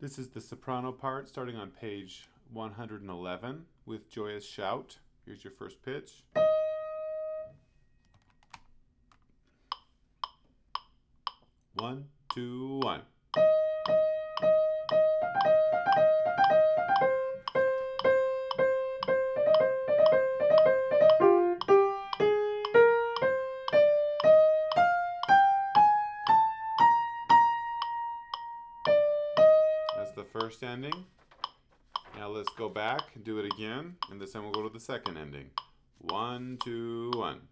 This is the soprano part starting on page 111 with Joyous Shout. Here's your first pitch. One, two, one. That's the first ending. Now let's go back and do it again, and this time we'll go to the second ending. One, two, one.